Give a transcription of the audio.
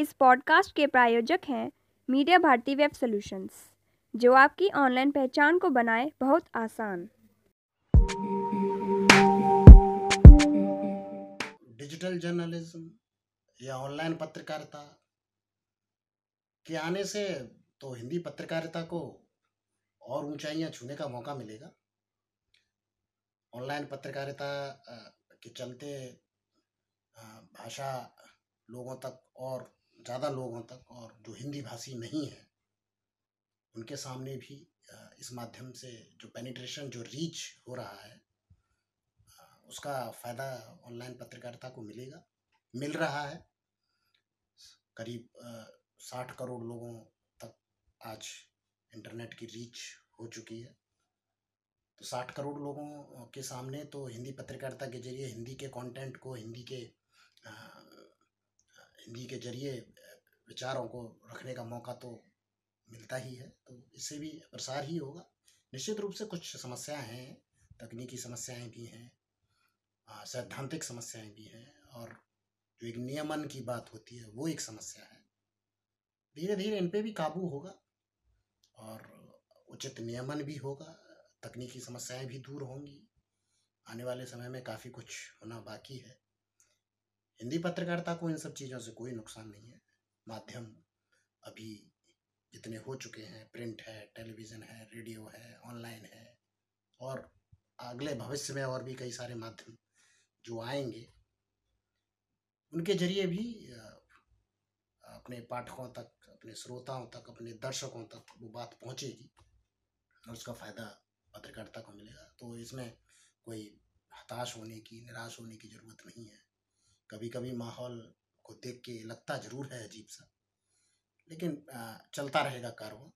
इस पॉडकास्ट के प्रायोजक हैं मीडिया भारती वेब सॉल्यूशंस, जो आपकी ऑनलाइन पहचान को बनाए बहुत आसान। डिजिटल जर्नलिज्म या ऑनलाइन पत्रकारिता के आने से तो हिंदी पत्रकारिता को और ऊंचाइयाँ छूने का मौका मिलेगा। ऑनलाइन पत्रकारिता के चलते भाषा लोगों तक और ज़्यादा लोगों तक और जो हिंदी भाषी नहीं है, उनके सामने भी इस माध्यम से जो पेनिट्रेशन जो रीच हो रहा है उसका फ़ायदा ऑनलाइन पत्रकारिता को मिलेगा। मिल रहा है। करीब साठ करोड़ लोगों तक आज इंटरनेट की रीच हो चुकी है। तो साठ करोड़ लोगों के सामने तो हिंदी पत्रकारिता के ज़रिए हिंदी के कंटेंट को, हिंदी के हिंदी के ज़रिए विचारों को रखने का मौका तो मिलता ही है तो इससे भी प्रसार ही होगा। निश्चित रूप से कुछ समस्याएँ हैं, तकनीकी समस्याएँ भी हैं सैद्धांतिक समस्याएँ भी हैं, और जो एक नियमन की बात होती है, वो एक समस्या है। धीरे धीरे इन पे भी काबू होगा, और उचित नियमन भी होगा, तकनीकी समस्याएँ भी दूर होंगी। आने वाले समय में काफ़ी कुछ होना बाकी है। हिंदी पत्रकारिता को इन सब चीज़ों से कोई नुकसान नहीं है। माध्यम अभी जितने हो चुके हैं, प्रिंट है, टेलीविज़न है, रेडियो है, ऑनलाइन है, और अगले भविष्य में और भी कई सारे माध्यम जो आएँगे, उनके ज़रिए भी अपने पाठकों तक, अपने श्रोताओं तक, अपने दर्शकों तक वो बात पहुंचेगी और उसका फ़ायदा पत्रकारिता को मिलेगा। तो इसमें कोई हताश होने की, निराश होने की ज़रूरत नहीं है। कभी कभी माहौल को देख के लगता ज़रूर है अजीब सा। लेकिन चलता रहेगा कारवा